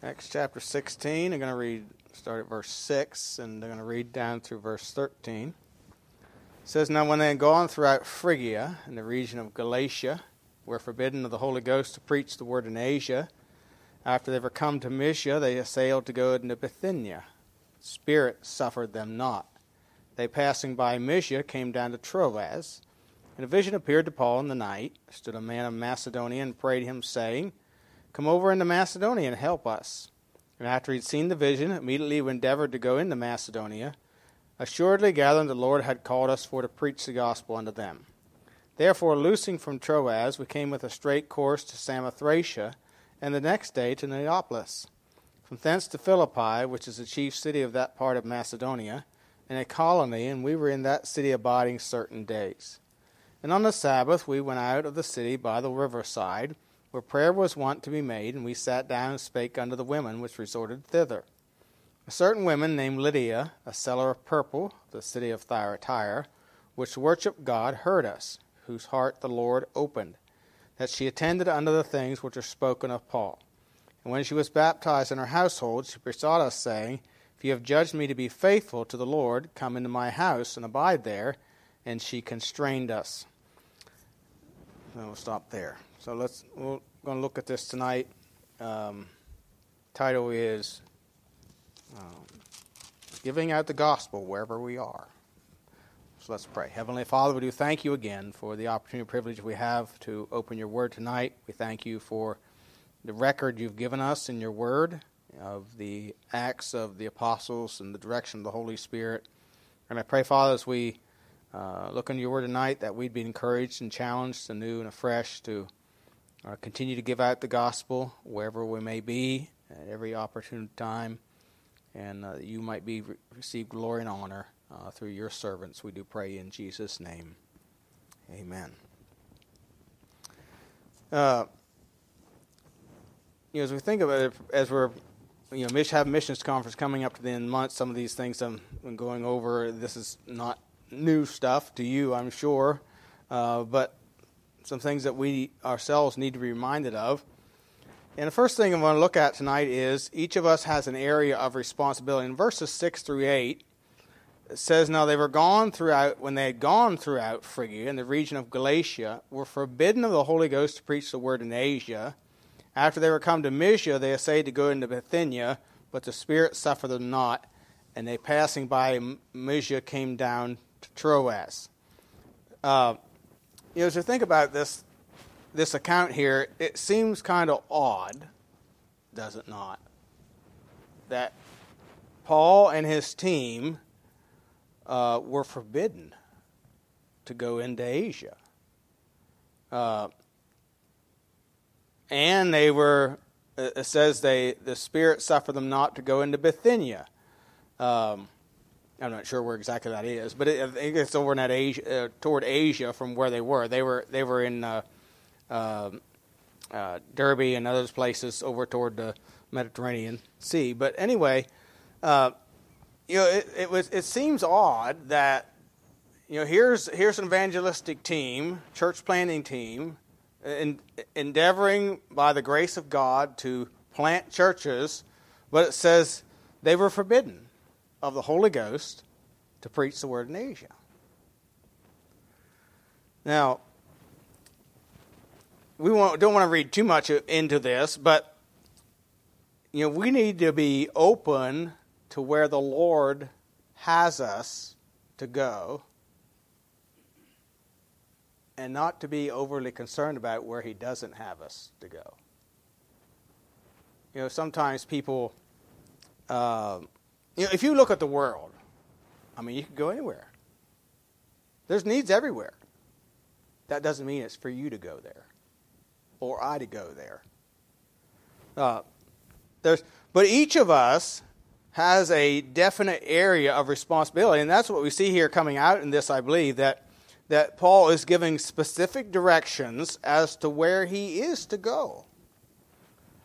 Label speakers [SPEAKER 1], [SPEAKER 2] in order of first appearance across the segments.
[SPEAKER 1] Acts chapter 16. I'm going to read, start at verse 6, and I'm going to read down through verse 13. It says, Now when they had gone throughout Phrygia and the region of Galatia, were forbidden of the Holy Ghost to preach the word in Asia, after they were come to Mysia, they sailed to go into Bithynia. Spirit suffered them not. They passing by Mysia came down to Troas. And a vision appeared to Paul in the night. Stood a man of Macedonia and prayed him, saying, Come over into Macedonia and help us. And after he had seen the vision, immediately he endeavored to go into Macedonia, assuredly gathering the Lord had called us for to preach the gospel unto them. Therefore, loosing from Troas, we came with a straight course to Samothracia, and the next day to Neapolis. From thence to Philippi, which is the chief city of that part of Macedonia, and a colony, and we were in that city abiding certain days. And on the Sabbath we went out of the city by the riverside, where prayer was wont to be made, and we sat down and spake unto the women which resorted thither. A certain woman named Lydia, a seller of purple, the city of Thyatira, which worshipped God, heard us, whose heart the Lord opened, that she attended unto the things which are spoken of Paul. And when she was baptized in her household, she besought us, saying, If you have judged me to be faithful to the Lord, come into my house and abide there. And she constrained us. And we'll stop there. So let's we're going to look at this tonight. Um, title is um, "Giving Out the Gospel Wherever We Are." So let's pray. Heavenly Father, we do thank you again for the opportunity and privilege we have to open your Word tonight. We thank you for the record you've given us in your Word of the acts of the apostles and the direction of the Holy Spirit. And I pray, Father, as we uh, look into your Word tonight, that we'd be encouraged and challenged anew and afresh to uh, continue to give out the gospel wherever we may be at every opportune time, and uh, you might be re- glory and honor uh, through your servants. We do pray in Jesus' name. Amen. Uh, you know, as we think about it, as we're you know, have missions conference coming up to the end of the month. Some of these things I'm going over. This is not new stuff to you, I'm sure, uh, but some things that we ourselves need to be reminded of. And the first thing I'm going to look at tonight is each of us has an area of responsibility. In verses 6 through 8, it says, Now they were gone throughout, when they had gone throughout Phrygia and the region of Galatia, were forbidden of the Holy Ghost to preach the word in Asia. After they were come to Mysia, they essayed to go into Bithynia, but the Spirit suffered them not. And they passing by Mysia came down to Troas. Uh, you know, as you think about this, this account here, it seems kind of odd, does it not? That Paul and his team uh, were forbidden to go into Asia. Uh, and they were, it says they, the Spirit suffered them not to go into Bithynia. Um, I'm not sure where exactly that is, but it, I think it's over in that Asia, uh, toward Asia from where they were. They were they were in uh, uh, uh, Derbe and other places over toward the Mediterranean Sea. But anyway, uh, you know, it, it, was it seems odd that you know here's here's an evangelistic team, church planting team, in, endeavoring by the grace of God to plant churches, but it says they were forbidden of the Holy Ghost to preach the word in Asia. Now, we don't want to read too much into this, but you know we need to be open to where the Lord has us to go, and not to be overly concerned about where He doesn't have us to go. You know, sometimes people. Uh, you know, if you look at the world, I mean, you can go anywhere. There's needs everywhere. That doesn't mean it's for you to go there or I to go there. Uh, there's, but each of us has a definite area of responsibility, and that's what we see here coming out in this, I believe, that, that Paul is giving specific directions as to where he is to go.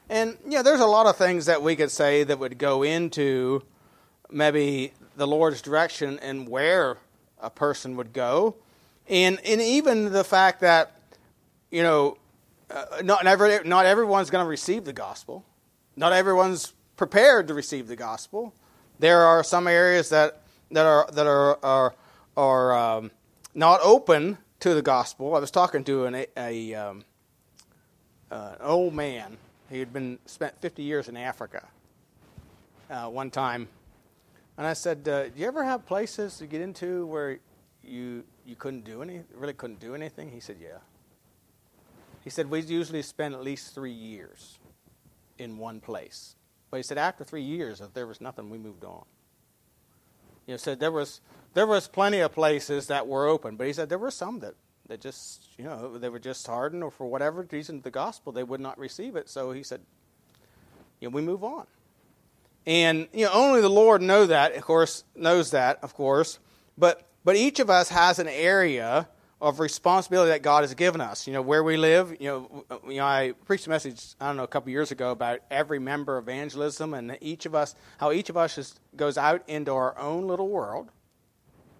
[SPEAKER 1] And, you know, there's a lot of things that we could say that would go into maybe the Lord's direction and where a person would go, and and even the fact that you know uh, not every, not everyone's going to receive the gospel. not everyone's prepared to receive the gospel. There are some areas that, that are, that are, are, are um, not open to the gospel. I was talking to an, a, um, uh, old man. He had been spent 50 years in Africa uh, one time. And I said, uh, "Do you ever have places to get into where you you couldn't do any, really couldn't do anything?" He said, "Yeah." He said, "We usually spend at least three years in one place." But he said, after three years, if there was nothing, we moved on. You know, said there was there was plenty of places that were open, but he said there were some that that just you know they were just hardened or for whatever reason the gospel they would not receive it. So he said, you know, we move on. And you know, only the Lord know that, of course, knows that, of course. But but each of us has an area of responsibility that God has given us. You know, where we live. You know, you know, I preached a message I don't know a couple years ago about every member of evangelism and each of us, how each of us is, goes out into our own little world,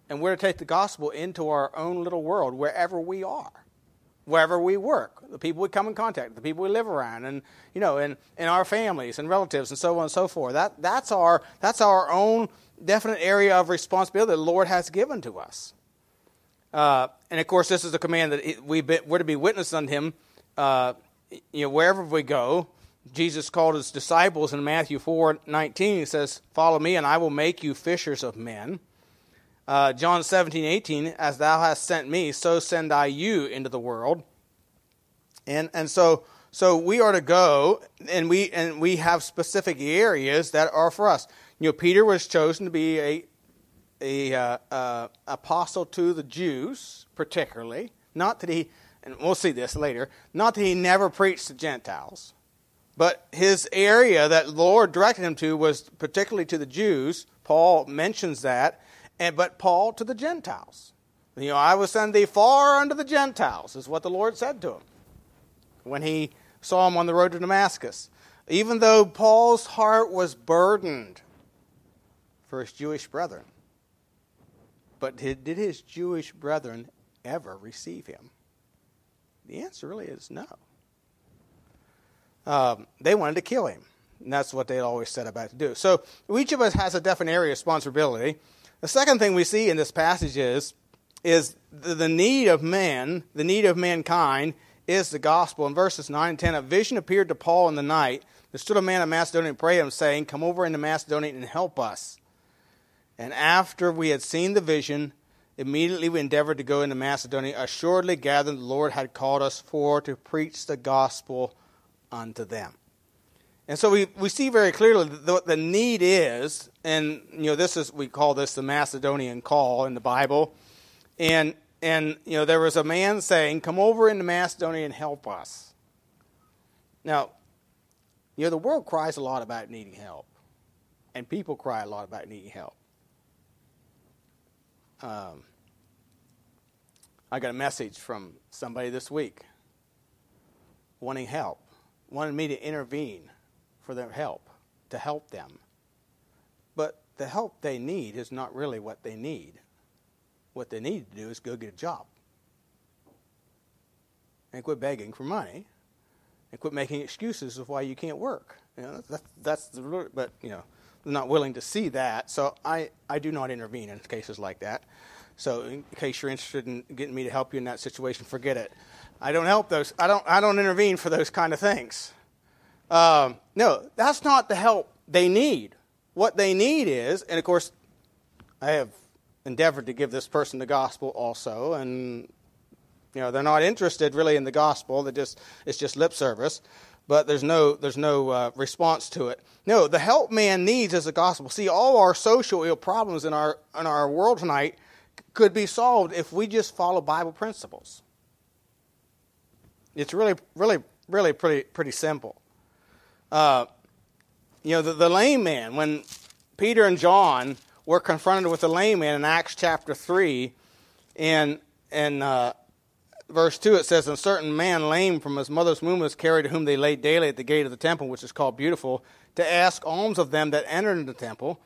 [SPEAKER 1] and we're to take the gospel into our own little world wherever we are wherever we work, the people we come in contact, the people we live around, and you know, in, in our families and relatives and so on and so forth. That that's our that's our own definite area of responsibility the Lord has given to us. Uh, and of course, this is a command that we we're to be witness unto Him. Uh, you know, wherever we go, Jesus called his disciples in Matthew four nineteen. He says, "Follow me, and I will make you fishers of men." Uh, John 17, 18, as thou hast sent me, so send I you into the world. And, and so, so we are to go, and we, and we have specific areas that are for us. You know, Peter was chosen to be a, a uh, uh, apostle to the Jews, particularly. Not that he, and we'll see this later, not that he never preached to Gentiles, but his area that the Lord directed him to was particularly to the Jews. Paul mentions that and but Paul to the Gentiles. You know, I will send thee far unto the Gentiles, is what the Lord said to him when he saw him on the road to Damascus. Even though Paul's heart was burdened for his Jewish brethren. But did did his Jewish brethren ever receive him? The answer really is no. Um, they wanted to kill him. And that's what they always said about to do. So each of us has a definite area of responsibility. The second thing we see in this passage is, is the, need of man, the need of mankind, is the gospel. In verses 9 and 10, a vision appeared to Paul in the night. There stood a man of Macedonia and prayed him, saying, Come over into Macedonia and help us. And after we had seen the vision, immediately we endeavored to go into Macedonia, assuredly gathering the Lord had called us for to preach the gospel unto them. And so we, we see very clearly what the need is, and you know this is we call this the Macedonian call in the Bible, and and you know there was a man saying, "Come over into Macedonia and help us." Now, you know the world cries a lot about needing help, and people cry a lot about needing help. Um, I got a message from somebody this week wanting help, wanted me to intervene for their help, to help them. But the help they need is not really what they need. What they need to do is go get a job. And quit begging for money. And quit making excuses of why you can't work. You know, that, that's the, but, you know, they're not willing to see that. So I, I do not intervene in cases like that. So in case you're interested in getting me to help you in that situation, forget it. I don't help those. I don't. I don't intervene for those kind of things. Um, no, that's not the help they need. What they need is, and of course, I have endeavored to give this person the gospel also, and you know they're not interested really in the gospel. They just it's just lip service, but there's no there's no uh, response to it. No, the help man needs is the gospel. See, all our social ill problems in our in our world tonight could be solved if we just follow Bible principles. It's really really really pretty pretty simple. Uh, you know, the, the lame man, when Peter and John were confronted with the lame man in Acts chapter 3, and in uh, verse 2 it says, And a certain man lame from his mother's womb was carried to whom they laid daily at the gate of the temple, which is called Beautiful, to ask alms of them that entered into the temple,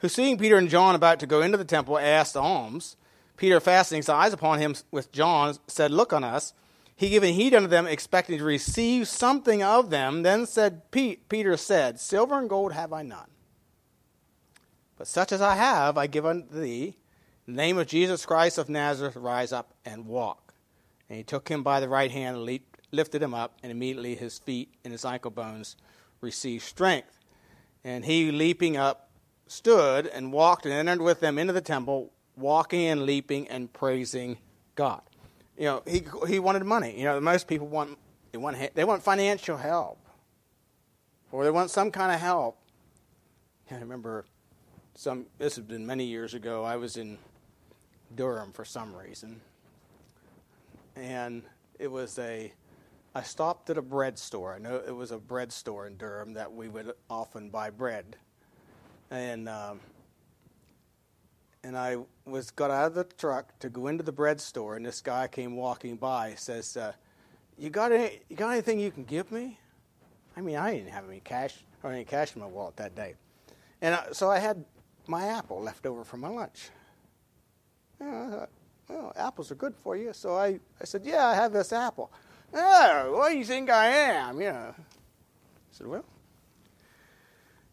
[SPEAKER 1] who seeing Peter and John about to go into the temple asked alms. Peter, fastening his eyes upon him with John, said, Look on us. He giving heed unto them, expecting to receive something of them. Then said Peter said, Silver and gold have I none. But such as I have, I give unto thee. In the name of Jesus Christ of Nazareth, rise up and walk. And he took him by the right hand and lifted him up, and immediately his feet and his ankle bones received strength. And he, leaping up, stood and walked and entered with them into the temple, walking and leaping and praising God. You know, he, he wanted money. You know, most people want they want they want financial help, or they want some kind of help. I remember some. This has been many years ago. I was in Durham for some reason, and it was a. I stopped at a bread store. I know it was a bread store in Durham that we would often buy bread, and um, and I was got out of the truck to go into the bread store, and this guy came walking by. Says, uh, "You got any? You got anything you can give me?" I mean, I didn't have any cash or any cash in my wallet that day, and I, so I had my apple left over from my lunch. Thought, well, apples are good for you, so I, I said, "Yeah, I have this apple." Oh, what do you think I am? You know. I said, "Well,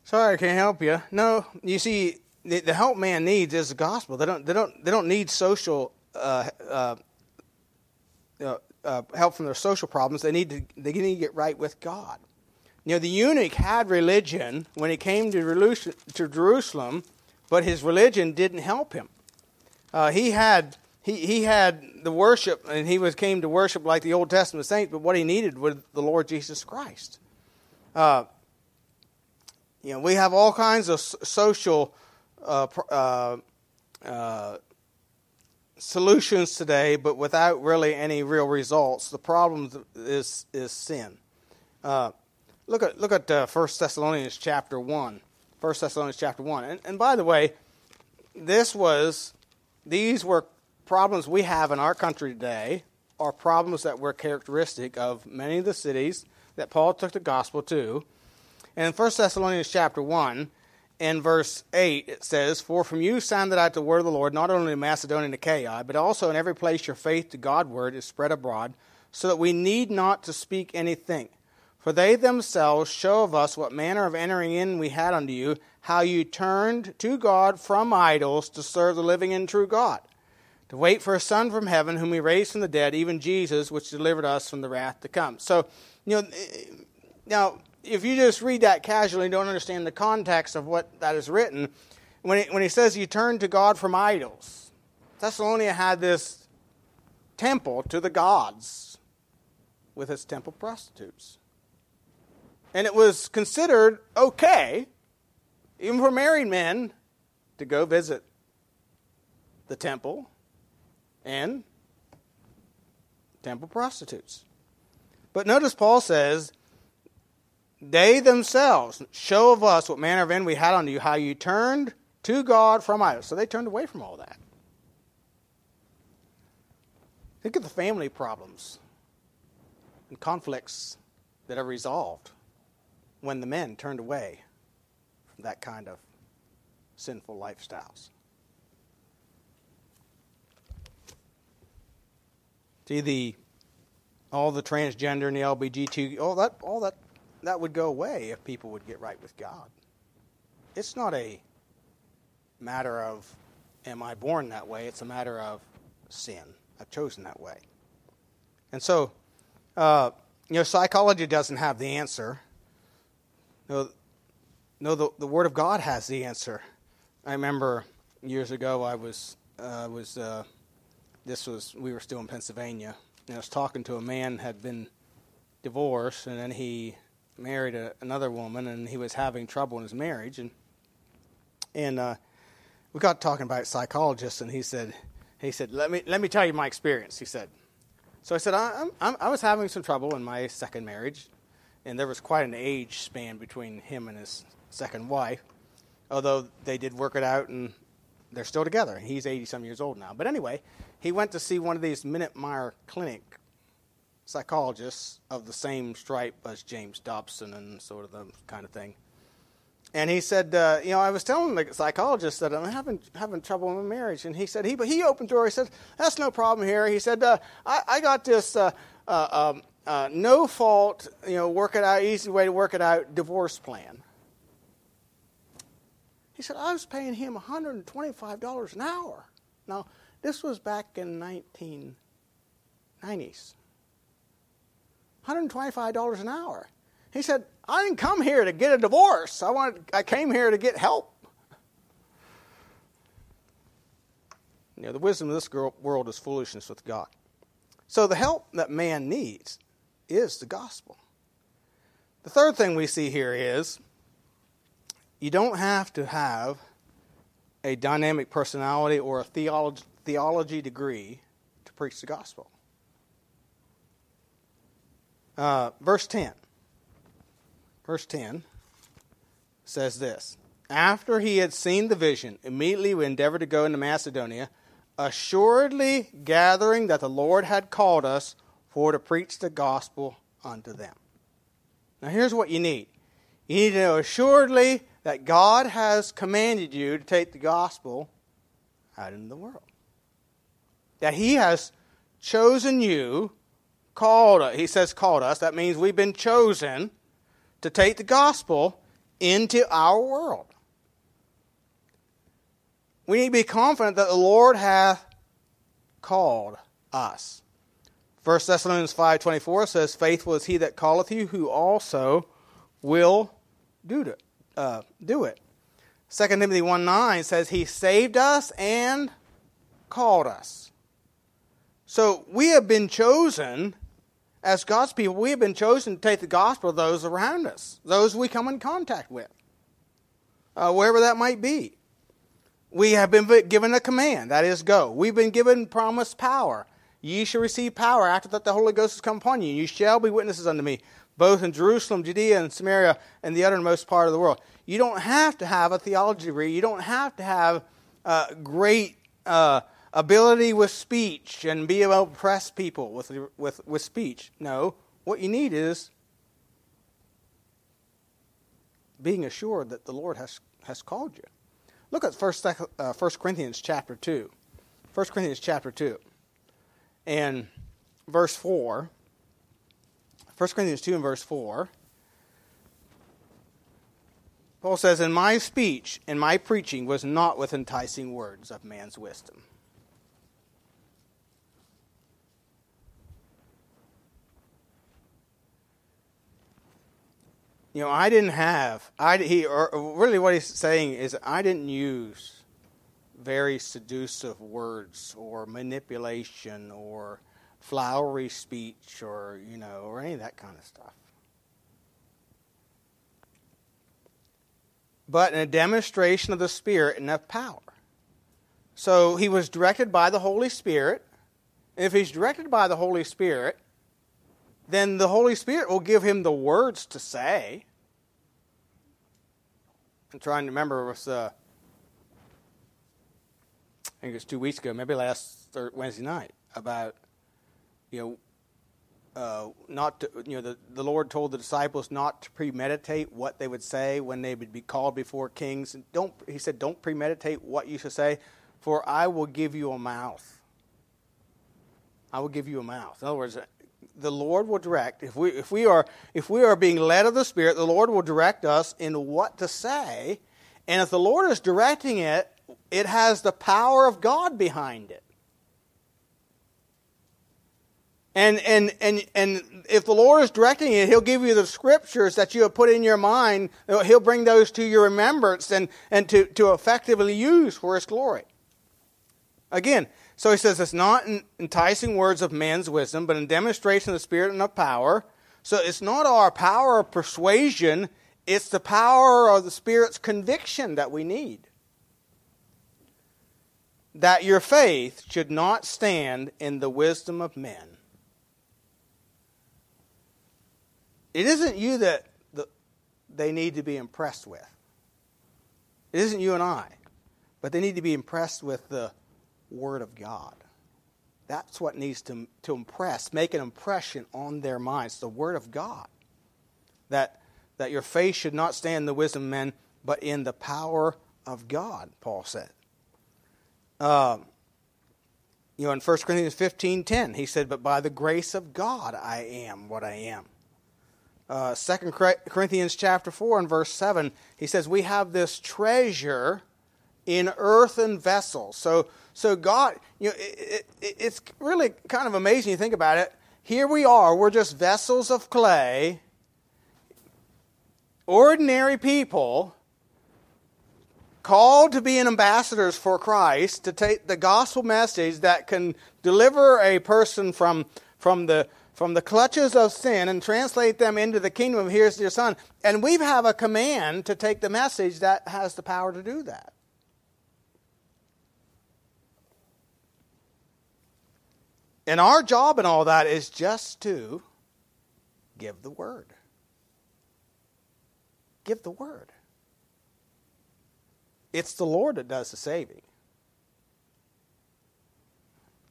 [SPEAKER 1] sorry, I can't help you." No, you see, the, help man needs is the gospel. They don't they don't they don't need social uh, uh, uh, uh, help from their social problems. They need to they need to get right with God. You know, the eunuch had religion when he came to to Jerusalem, but his religion didn't help him. Uh, he had he, he had the worship, and he was came to worship like the Old Testament saints. But what he needed was the Lord Jesus Christ. Uh, you know, we have all kinds of social uh, uh, uh, solutions today, but without really any real results. The problem is is sin. Uh, look at look at uh, First Thessalonians chapter one. First Thessalonians chapter one. And, and by the way, this was these were problems we have in our country today. Are problems that were characteristic of many of the cities that Paul took the gospel to. And in First Thessalonians chapter one, in verse 8, it says, For from you sounded out the word of the Lord, not only in Macedonia and Achaia, but also in every place your faith to Godward is spread abroad, so that we need not to speak anything. For they themselves show of us what manner of entering in we had unto you, how you turned to God from idols to serve the living and true God, to wait for a Son from heaven, whom he raised from the dead, even Jesus, which delivered us from the wrath to come. So, you know, now if you just read that casually and don't understand the context of what that is written, when he, when he says you turn to God from idols, Thessalonica had this temple to the gods with its temple prostitutes. And it was considered okay, even for married men, to go visit the temple and temple prostitutes. But notice Paul says, they themselves show of us what manner of end we had unto you, how you turned to God from idols. So they turned away from all that. Think of the family problems and conflicts that are resolved when the men turned away from that kind of sinful lifestyles. See the all the transgender and the LBGT, all that all that that would go away if people would get right with God. It's not a matter of, am I born that way? It's a matter of sin. I've chosen that way. And so, uh, you know, psychology doesn't have the answer. No, no the, the Word of God has the answer. I remember years ago I was, uh, was uh, this was, we were still in Pennsylvania, and I was talking to a man had been divorced, and then he married a, another woman, and he was having trouble in his marriage, and and uh, we got talking about psychologists, and he said, he said, let me let me tell you my experience. He said, so I said, I, I'm, I was having some trouble in my second marriage, and there was quite an age span between him and his second wife, although they did work it out and they're still together. He's 80 some years old now. But anyway, he went to see one of these Minirth Meier Clinic psychologists of the same stripe as James Dobson and sort of the kind of thing. And he said, uh, you know, I was telling the psychologist that I'm having having trouble in my marriage, and he said he he opened the door. He said, "That's no problem here." He said, uh, I, "I got this uh, uh, um, uh, no fault, you know, work it out, easy way to work it out, divorce plan. He said, I was paying him $125 an hour. Now, this was back in 1990s. $125 an hour. He said, I didn't come here to get a divorce. I, wanted, I came here to get help. You know, the wisdom of this world is foolishness with God. So the help that man needs is the gospel. The third thing we see here is you don't have to have a dynamic personality or a theology, theology degree to preach the gospel. Uh, verse 10. Verse 10 says this After he had seen the vision, immediately we endeavored to go into Macedonia, assuredly gathering that the Lord had called us for to preach the gospel unto them. Now, here's what you need you need to know assuredly that God has commanded you to take the gospel out into the world. That He has chosen you, called He says called us. That means we've been chosen to take the gospel into our world. We need to be confident that the Lord hath called us. 1 Thessalonians 5.24 says, Faithful is he that calleth you, who also will do it uh, do it. 2 Timothy 1 9 says, He saved us and called us. So we have been chosen, as God's people, we have been chosen to take the gospel of those around us, those we come in contact with, uh, wherever that might be. We have been given a command, that is, go. We've been given promised power. Ye shall receive power after that the Holy Ghost has come upon you. You shall be witnesses unto me both in Jerusalem, Judea, and Samaria, and the uttermost part of the world. You don't have to have a theology degree. You don't have to have uh, great uh, ability with speech and be able to press people with, with, with speech. No, what you need is being assured that the Lord has, has called you. Look at 1, uh, 1 Corinthians chapter 2. 1 Corinthians chapter 2. And verse 4 1 Corinthians 2 and verse 4. Paul says, And my speech and my preaching was not with enticing words of man's wisdom. You know, I didn't have, I, he, really what he's saying is, I didn't use very seductive words or manipulation or flowery speech or, you know, or any of that kind of stuff. But in a demonstration of the Spirit and of power. So he was directed by the Holy Spirit. If he's directed by the Holy Spirit, then the Holy Spirit will give him the words to say. I'm trying to remember, it was, uh, I think it was two weeks ago, maybe last Wednesday night, about you know, uh, not to, you know, the, the Lord told the disciples not to premeditate what they would say when they would be called before kings. Don't, he said, don't premeditate what you should say, for I will give you a mouth. I will give you a mouth. In other words, the Lord will direct. If we, if we, are, if we are being led of the Spirit, the Lord will direct us in what to say. And if the Lord is directing it, it has the power of God behind it. And, and, and, and if the Lord is directing it, He'll give you the scriptures that you have put in your mind. He'll bring those to your remembrance and, and to, to effectively use for His glory. Again, so He says it's not in enticing words of man's wisdom, but in demonstration of the Spirit and of power. So it's not our power of persuasion, it's the power of the Spirit's conviction that we need. That your faith should not stand in the wisdom of men It isn't you that they need to be impressed with. It isn't you and I, but they need to be impressed with the Word of God. That's what needs to, to impress, make an impression on their minds, the Word of God. That, that your faith should not stand in the wisdom of men, but in the power of God, Paul said. Um, You know, in 1 Corinthians 15:10, he said, "But by the grace of God I am what I am." Uh, 2 Corinthians chapter 4 and verse 7, he says, "We have this treasure in earthen vessels." So, so God, you know, it, it, it's really kind of amazing. You think about it. Here we are. We're just vessels of clay, ordinary people called to be ambassadors for Christ, to take the gospel message that can deliver a person from, from, the, from the clutches of sin and translate them into the kingdom of here's your son. And we have a command to take the message that has the power to do that. And our job in all that is just to give the word. Give the word. It's the Lord that does the saving.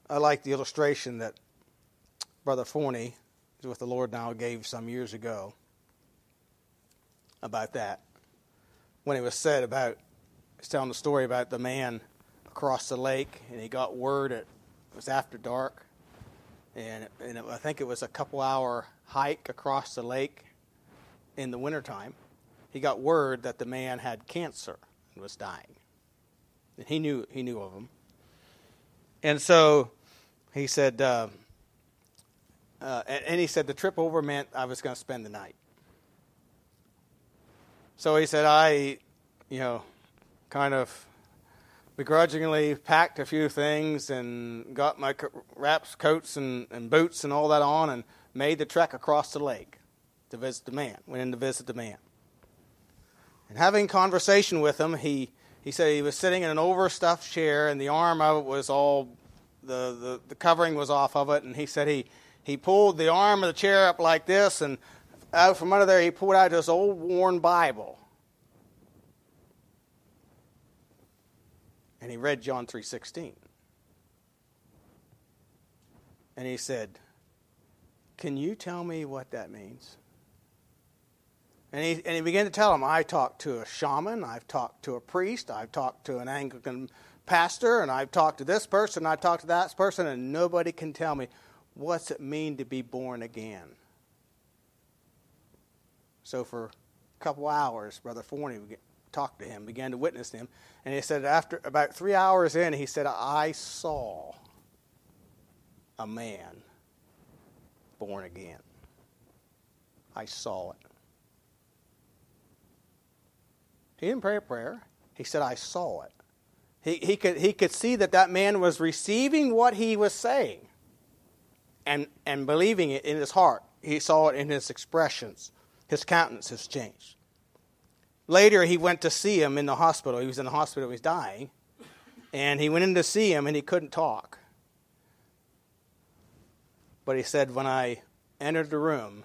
[SPEAKER 1] I like the illustration that Brother Forney, who's with the Lord now, gave some years ago about that. When it was said about, he's telling the story about the man across the lake, and he got word it was after dark, and, and it, I think it was a couple hour hike across the lake in the wintertime. He got word that the man had cancer and was dying. And he knew he knew of him. And so he said, uh, uh, and, and he said the trip over meant I was going to spend the night. So he said I, you know, kind of begrudgingly packed a few things and got my wraps, coats, and, and boots and all that on and made the trek across the lake to visit the man. Went in to visit the man. And having conversation with him, he, he said he was sitting in an overstuffed chair and the arm of it was all, the, the, the covering was off of it. And he said he, he pulled the arm of the chair up like this and out from under there he pulled out this old worn Bible. And he read John 3:16. And he said, "Can you tell me what that means?" And he, and he began to tell him, I talked to a shaman, I've talked to a priest, I've talked to an Anglican pastor, and I've talked to this person, I've talked to that person, and nobody can tell me what's it mean to be born again. So for a couple hours, Brother Forney talked to him, began to witness him, and he said after about three hours in, he said, I saw a man born again. I saw it. He didn't pray a prayer. He said, I saw it. He, he, could, he could see that that man was receiving what he was saying and, and believing it in his heart. He saw it in his expressions. His countenance has changed. Later, he went to see him in the hospital. He was in the hospital, he was dying. And he went in to see him, and he couldn't talk. But he said, When I entered the room,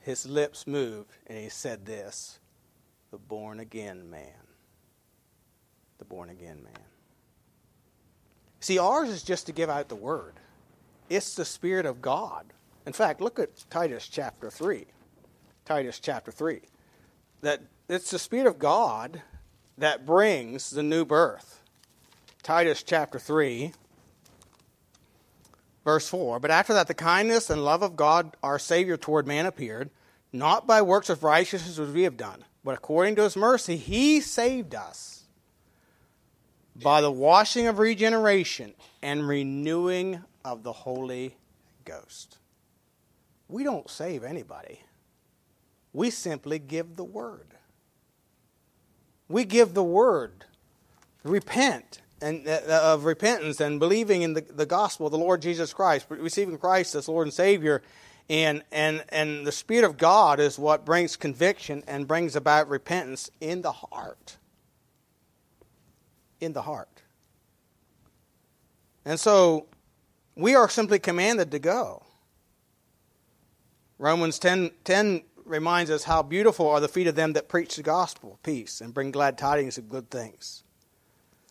[SPEAKER 1] his lips moved, and he said this the born again man. The born again man. See, ours is just to give out the word, it's the Spirit of God. In fact, look at Titus chapter 3. Titus chapter 3. That it's the Spirit of God that brings the new birth. Titus chapter 3, verse 4. But after that, the kindness and love of God our Savior toward man appeared, not by works of righteousness which we have done but according to his mercy, he saved us by the washing of regeneration and renewing of the Holy Ghost. We don't save anybody, we simply give the word. We give the word. Repent and uh, of repentance and believing in the, the gospel of the Lord Jesus Christ, receiving Christ as Lord and Savior, and, and, and the Spirit of God is what brings conviction and brings about repentance in the heart. In the heart. And so we are simply commanded to go. Romans 10, 10 reminds us how beautiful are the feet of them that preach the gospel, peace, and bring glad tidings of good things.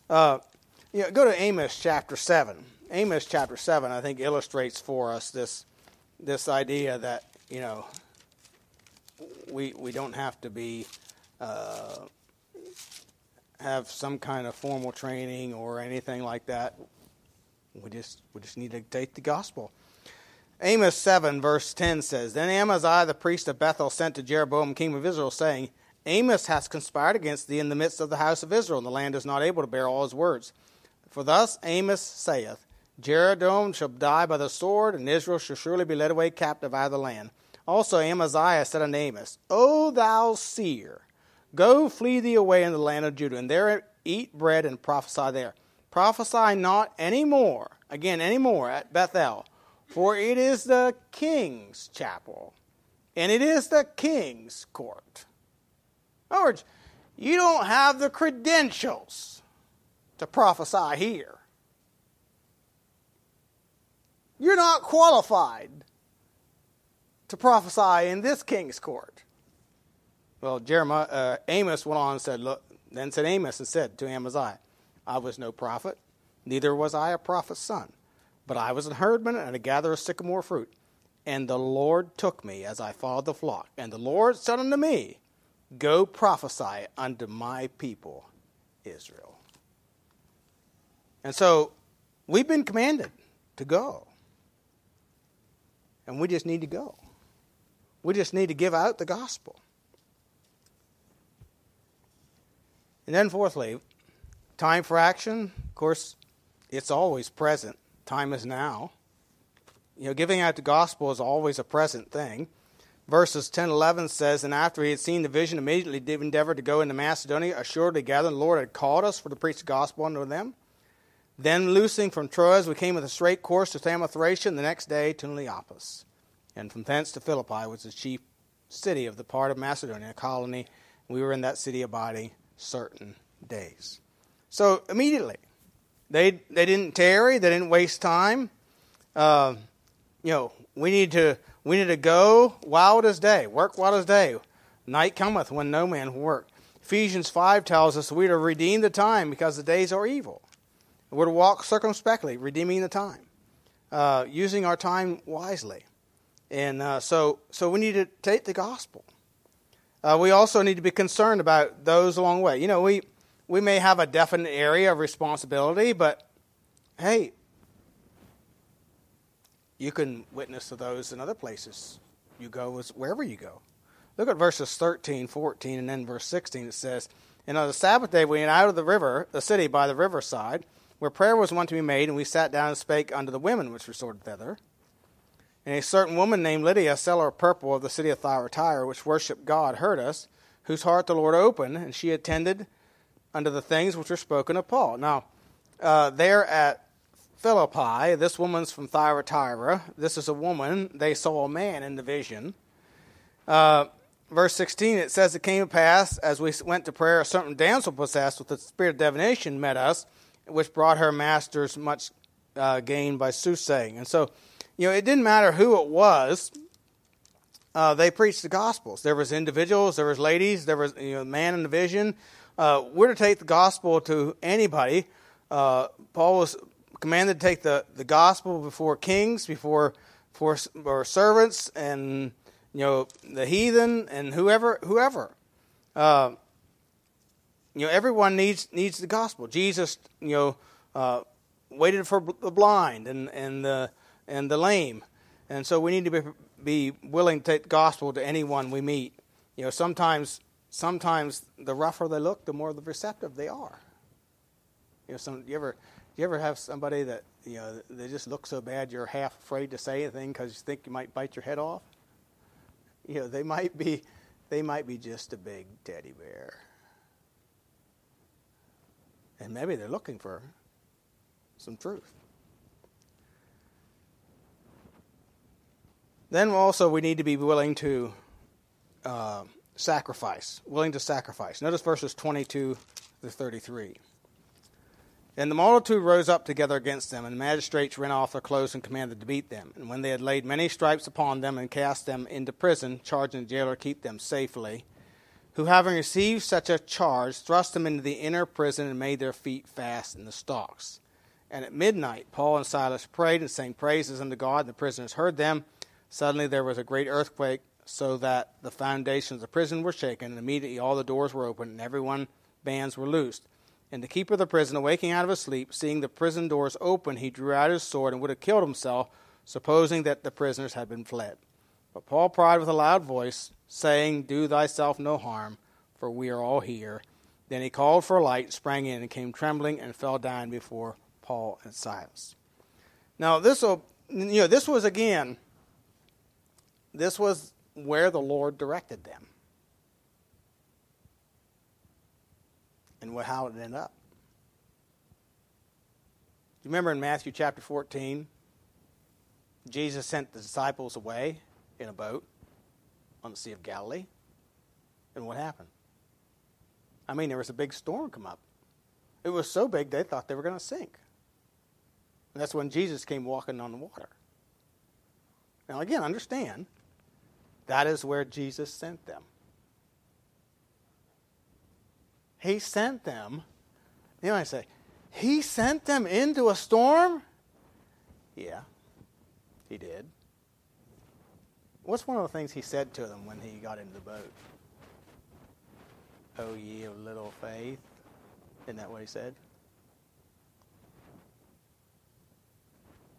[SPEAKER 1] Uh, you know, go to Amos chapter 7. Amos chapter 7, I think, illustrates for us this this idea that you know we we don't have to be uh, have some kind of formal training or anything like that. We just we just need to take the gospel. Amos 7, verse 10 says, Then Amaziah the priest of Bethel sent to Jeroboam, king of Israel, saying, Amos hath conspired against thee in the midst of the house of Israel, and the land is not able to bear all his words. For thus Amos saith, Jeroboam shall die by the sword, and Israel shall surely be led away captive out of the land. Also Amaziah said unto Amos, O thou seer, go flee thee away in the land of Judah, and there eat bread and prophesy there. Prophesy not any more, again, any more at Bethel, for it is the king's chapel, and it is the king's court. In other words, you don't have the credentials to prophesy here. You're not qualified to prophesy in this king's court. Well, Jeremiah, uh, Amos went on and said, Look, then said Amos and said to Amaziah, I was no prophet, neither was I a prophet's son, but I was a herdman and a gatherer of sycamore fruit. And the Lord took me as I followed the flock. And the Lord said unto me, Go prophesy unto my people Israel. And so we've been commanded to go. And we just need to go. We just need to give out the gospel. And then, fourthly, time for action. Of course, it's always present. Time is now. You know, giving out the gospel is always a present thing. Verses 10 11 says, And after he had seen the vision, immediately did endeavor to go into Macedonia, assuredly gathered, the Lord had called us for to preach the gospel unto them. Then, loosing from Troas, we came with a straight course to Samothracia, and the next day to Neapolis. And from thence to Philippi was the chief city of the part of Macedonia, a colony. We were in that city abiding certain days. So immediately, they they didn't tarry, they didn't waste time. Uh, you know, we need to we need to go it is day, work it is day. Night cometh when no man will work. Ephesians five tells us we are to redeem the time because the days are evil. We're to walk circumspectly, redeeming the time, uh, using our time wisely. And uh, so, so we need to take the gospel. Uh, we also need to be concerned about those along the way. You know, we, we may have a definite area of responsibility, but hey, you can witness to those in other places. You go wherever you go. Look at verses 13, 14, and then verse 16. It says, And on the Sabbath day we went out of the river, the city by the riverside, where prayer was wont to be made, and we sat down and spake unto the women which resorted thither. And a certain woman named Lydia, a seller of purple of the city of Thyatira, which worshipped God, heard us, whose heart the Lord opened, and she attended unto the things which were spoken of Paul. Now, uh, there at Philippi, this woman's from Thyatira. This is a woman. They saw a man in the vision. Uh, verse 16, it says, It came to pass, as we went to prayer, a certain damsel possessed with the spirit of divination met us, which brought her masters much uh, gain by soothsaying. And so, you know, it didn't matter who it was. Uh, they preached the gospels. There was individuals, there was ladies, there was you know, man in the vision. Uh, we're to take the gospel to anybody. Uh, Paul was commanded to take the, the gospel before kings, before for or servants, and you know the heathen and whoever whoever. Uh, you know, everyone needs needs the gospel. Jesus, you know, uh, waited for the blind and and the and the lame. And so we need to be, be willing to take the gospel to anyone we meet. You know, sometimes sometimes the rougher they look, the more receptive they are. You know, some you ever you ever have somebody that you know they just look so bad you're half afraid to say anything because you think you might bite your head off. You know, they might be they might be just a big teddy bear, and maybe they're looking for some truth. Then also we need to be willing to uh, sacrifice, willing to sacrifice. Notice verses 22 to 33. And the multitude rose up together against them, and the magistrates rent off their clothes and commanded to beat them. And when they had laid many stripes upon them and cast them into prison, charging the jailer keep them safely, who having received such a charge, thrust them into the inner prison and made their feet fast in the stocks. And at midnight, Paul and Silas prayed and sang praises unto God, and the prisoners heard them. Suddenly there was a great earthquake, so that the foundations of the prison were shaken, and immediately all the doors were opened, and everyone bands were loosed. And the keeper of the prison, awaking out of his sleep, seeing the prison doors open, he drew out his sword and would have killed himself, supposing that the prisoners had been fled. But Paul cried with a loud voice, saying, Do thyself no harm, for we are all here. Then he called for a light, sprang in, and came trembling and fell down before Paul and Silas. Now this you know, this was again, this was where the Lord directed them. and how it ended up. You remember in Matthew chapter 14, Jesus sent the disciples away in a boat on the Sea of Galilee. And what happened? I mean, there was a big storm come up. It was so big they thought they were going to sink. And that's when Jesus came walking on the water. Now, again, understand that is where Jesus sent them. He sent them. You might say, He sent them into a storm? Yeah, He did. What's one of the things He said to them when He got into the boat? Oh, ye of little faith. Isn't that what He said?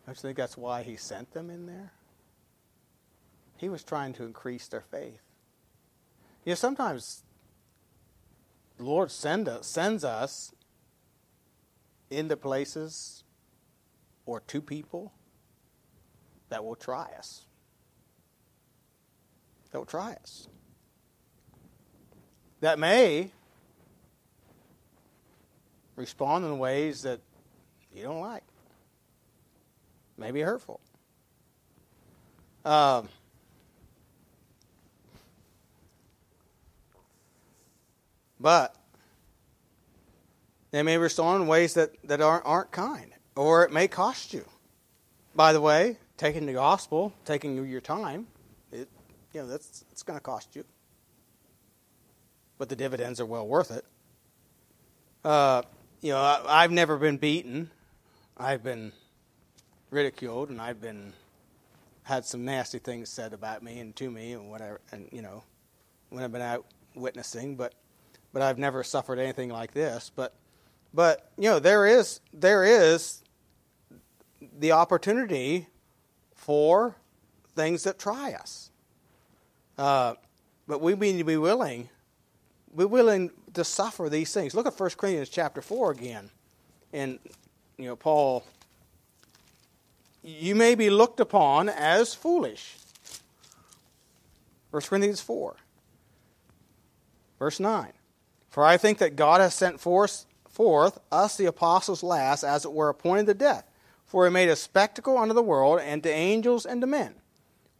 [SPEAKER 1] I think that's why He sent them in there. He was trying to increase their faith. You know, sometimes the Lord send us, sends us into places or to people that will try us. That will try us. That may respond in ways that you don't like. Maybe hurtful. Um, But they may respond in ways that, that aren't, aren't kind, or it may cost you. By the way, taking the gospel, taking your time, it, you know, that's it's going to cost you. But the dividends are well worth it. Uh, you know, I, I've never been beaten. I've been ridiculed, and I've been had some nasty things said about me and to me, and whatever, and you know, when I've been out witnessing. But but I've never suffered anything like this. But, but you know, there is there is the opportunity for things that try us. Uh, but we need to be willing, be willing to suffer these things. Look at 1 Corinthians chapter four again, and you know Paul. You may be looked upon as foolish. 1 Corinthians 4, verse 9. For I think that God has sent forth, forth us, the apostles, last, as it were, appointed to death. For he made a spectacle unto the world, and to angels, and to men.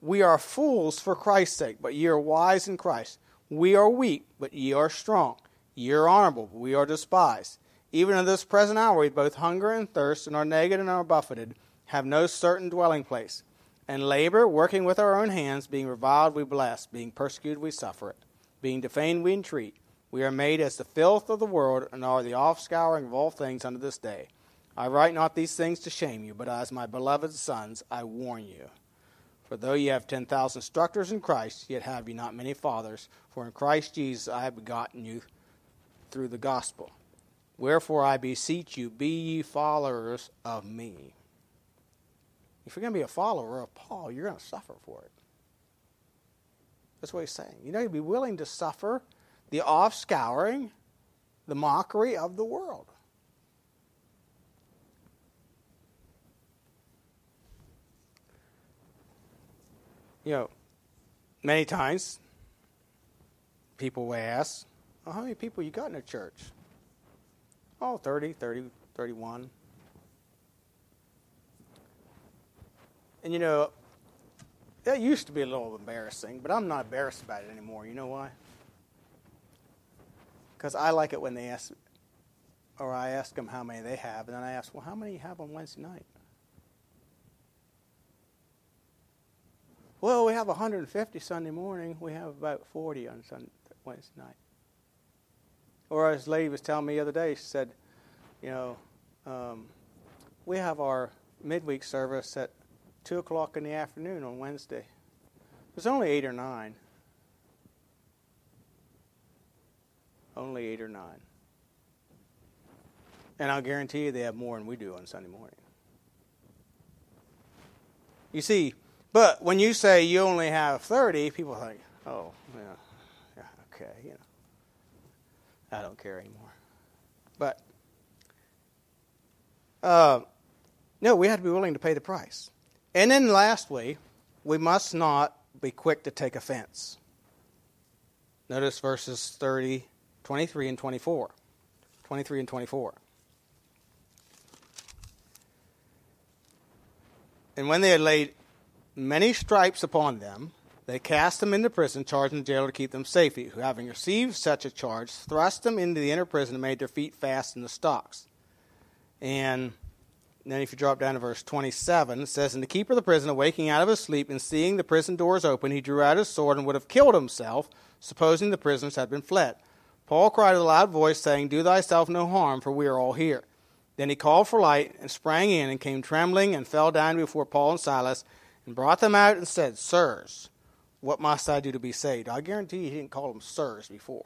[SPEAKER 1] We are fools for Christ's sake, but ye are wise in Christ. We are weak, but ye are strong. Ye are honorable, but we are despised. Even in this present hour we both hunger and thirst, and are naked and are buffeted, have no certain dwelling place. And labor, working with our own hands, being reviled we bless, being persecuted we suffer it, being defamed we entreat. We are made as the filth of the world, and are the offscouring of all things unto this day. I write not these things to shame you, but as my beloved sons, I warn you. For though ye have ten thousand instructors in Christ, yet have ye not many fathers. For in Christ Jesus I have begotten you through the gospel. Wherefore I beseech you, be ye followers of me. If you're going to be a follower of Paul, you're going to suffer for it. That's what he's saying. You know, you'd be willing to suffer the offscouring, the mockery of the world. You know, many times people will ask, oh, how many people you got in a church? Oh, 30, 30, 31. And you know, that used to be a little embarrassing, but I'm not embarrassed about it anymore. You know why? Because I like it when they ask, or I ask them how many they have, and then I ask, well, how many you have on Wednesday night? Well, we have 150 Sunday morning. We have about 40 on Sunday, Wednesday night. Or as lady was telling me the other day, she said, you know, um, we have our midweek service at 2 o'clock in the afternoon on Wednesday. There's only eight or nine. Only eight or nine. And I'll guarantee you they have more than we do on Sunday morning. You see, but when you say you only have 30, people think, oh, yeah, yeah okay, you know. I don't care anymore. But, uh, no, we have to be willing to pay the price. And then lastly, we must not be quick to take offense. Notice verses 30, 23, and 24. 23 and 24. And when they had laid many stripes upon them, they cast them into prison, charging the jailer to keep them safely, who, having received such a charge, thrust them into the inner prison and made their feet fast in the stocks. And then, if you drop down to verse 27, it says, And the keeper of the prison, awaking out of his sleep and seeing the prison doors open, he drew out his sword and would have killed himself, supposing the prisoners had been fled. Paul cried with a loud voice, saying, Do thyself no harm, for we are all here. Then he called for light and sprang in and came trembling and fell down before Paul and Silas and brought them out and said, Sirs, what must I do to be saved? I guarantee you he didn't call them sirs before.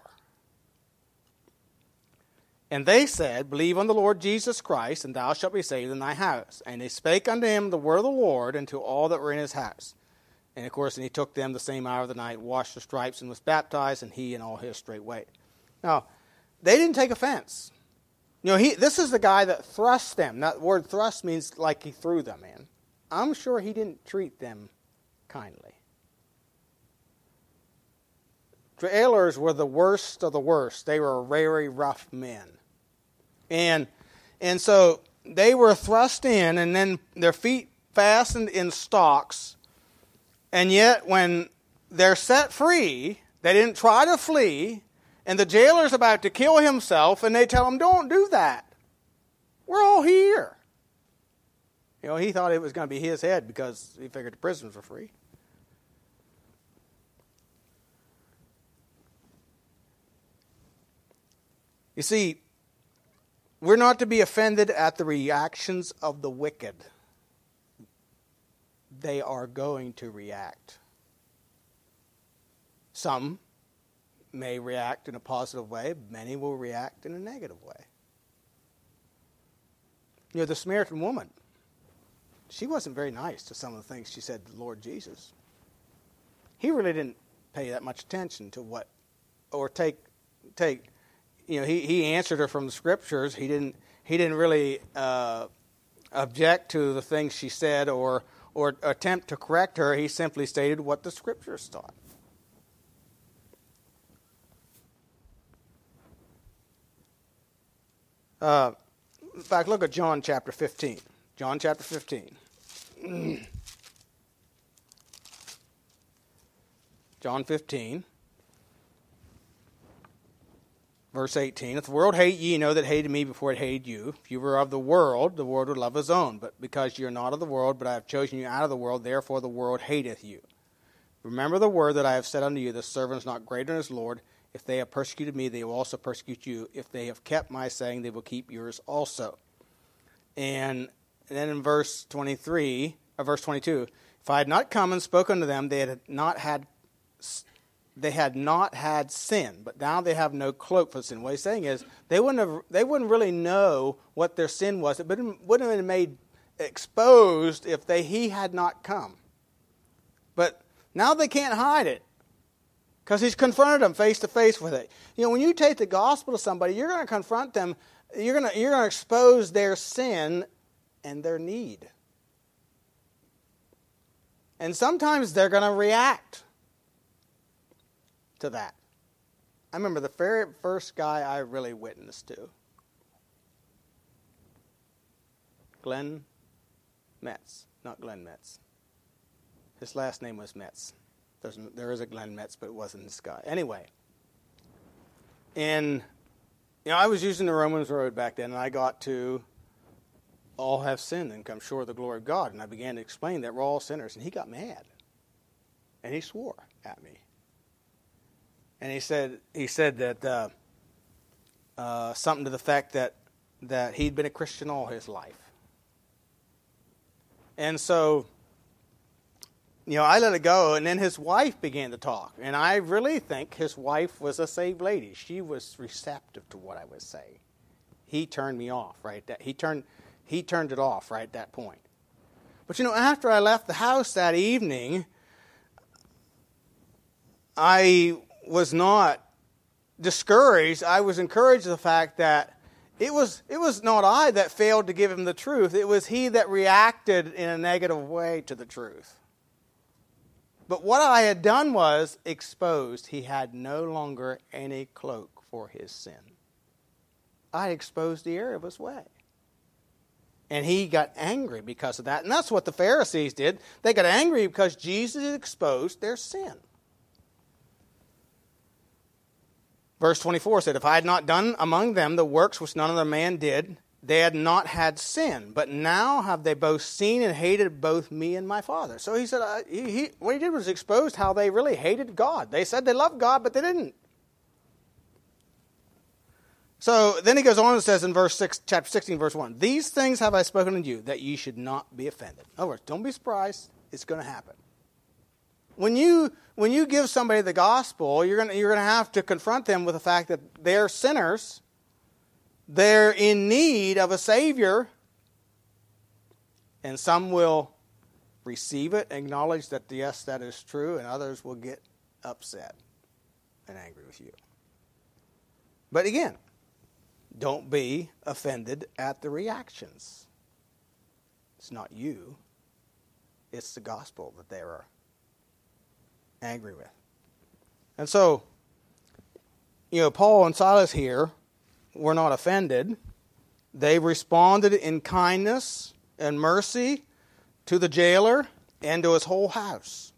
[SPEAKER 1] And they said, Believe on the Lord Jesus Christ, and thou shalt be saved in thy house. And they spake unto him the word of the Lord, and to all that were in his house. And of course, and he took them the same hour of the night, washed the stripes, and was baptized, and he and all his straightway. Now, they didn't take offense. You know, he, this is the guy that thrust them. That word thrust means like he threw them in. I'm sure he didn't treat them kindly. Jailers were the worst of the worst. They were very rough men. And, and so they were thrust in, and then their feet fastened in stocks. And yet, when they're set free, they didn't try to flee, and the jailer's about to kill himself, and they tell him, Don't do that. We're all here. You know, he thought it was going to be his head because he figured the prisoners were free. You see, we're not to be offended at the reactions of the wicked. They are going to react. Some may react in a positive way, many will react in a negative way. You know, the Samaritan woman, she wasn't very nice to some of the things she said to Lord Jesus. He really didn't pay that much attention to what, or take, take you know, he, he answered her from the scriptures. He didn't, he didn't really uh, object to the things she said or, or attempt to correct her. He simply stated what the scriptures taught. Uh, in fact, look at John chapter 15. John chapter 15. John 15. Verse 18 If the world hate ye, know that hated me before it hated you. If you were of the world, the world would love his own. But because you are not of the world, but I have chosen you out of the world, therefore the world hateth you. Remember the word that I have said unto you the servant is not greater than his Lord. If they have persecuted me, they will also persecute you. If they have kept my saying, they will keep yours also. And, then in verse 23, or verse 22, if I had not come and spoken to them, they had not had they had not had sin, but now they have no cloak for sin. What he's saying is they wouldn't have, they wouldn't really know what their sin was. It wouldn't have been made exposed if they he had not come. But now they can't hide it because he's confronted them face to face with it. You know, when you take the gospel to somebody, you're going to confront them. You're going to you're going to expose their sin and their need. And sometimes they're going to react to that. I remember the very first guy I really witnessed to. Glenn Metz, not Glenn Metz. His last name was Metz. There's, there is a Glenn Metz, but it wasn't this guy. Anyway, and you know, I was using the Romans Road back then, and I got to all have sinned and come short of the glory of God, and I began to explain that we're all sinners, and he got mad, and he swore at me. And he said he said that uh, uh, something to the fact that that he'd been a Christian all his life, and so you know I let it go, and then his wife began to talk, and I really think his wife was a saved lady. She was receptive to what I was saying, he turned me off right that he turned he turned it off right at that point. But you know, after I left the house that evening, I was not discouraged. I was encouraged the fact that it was, it was not I that failed to give him the truth. It was he that reacted in a negative way to the truth. But what I had done was exposed. He had no longer any cloak for his sin. I exposed the error of his way. And he got angry because of that. And that's what the Pharisees did. They got angry because Jesus exposed their sin. Verse 24 said, If I had not done among them the works which none other man did, they had not had sin. But now have they both seen and hated both me and my Father. So he said, uh, he, he, what he did was exposed how they really hated God. They said they loved God, but they didn't. So then he goes on and says in verse 6, chapter 16, verse 1, These things have I spoken unto you, that ye should not be offended. In other words, don't be surprised. It's going to happen. When you, when you give somebody the gospel, you're going you're going to have to confront them with the fact that they're sinners, they're in need of a Savior, and some will receive it, acknowledge that, yes, that is true, and others will get upset and angry with you. But again, don't be offended at the reactions. It's not you, it's the gospel that they are angry with. And so, you know, Paul and Silas here were not offended. They responded in kindness and mercy to the jailer and to his whole house.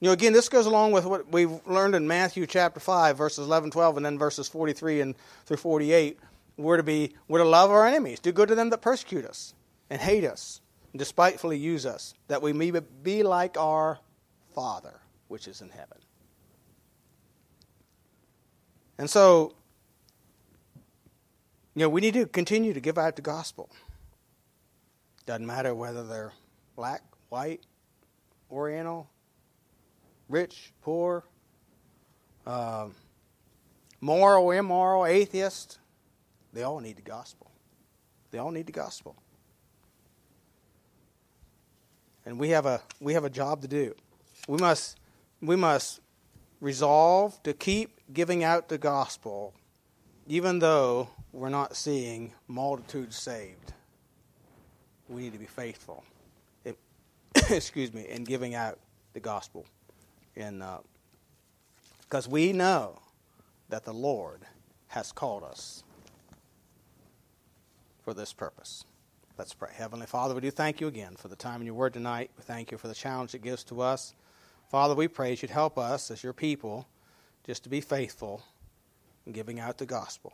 [SPEAKER 1] You know, again, this goes along with what we've learned in Matthew chapter 5, verses 11, 12, and then verses 43 and through 48. We're to be, we're to love our enemies, do good to them that persecute us and hate us, and despitefully use us, that we may be like our Father which is in heaven. And so, you know, we need to continue to give out the gospel. Doesn't matter whether they're black, white, oriental, rich, poor, uh, moral, immoral, atheist. They all need the gospel. They all need the gospel. And we have a we have a job to do. We must we must resolve to keep giving out the gospel, even though we're not seeing multitudes saved. We need to be faithful, excuse me, in giving out the gospel, and because uh, we know that the Lord has called us for this purpose. Let's pray. Heavenly Father, we do thank you again for the time in your word tonight. We thank you for the challenge it gives to us. Father, we pray you'd help us as your people just to be faithful in giving out the gospel.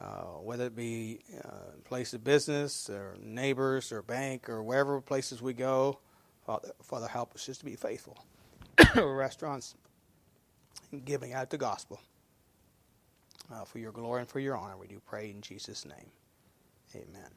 [SPEAKER 1] Uh, whether it be uh, place of business or neighbors or bank or wherever places we go, Father, Father help us just to be faithful. Restaurants, and giving out the gospel. Uh, for your glory and for your honor, we do pray in Jesus' name. Amen.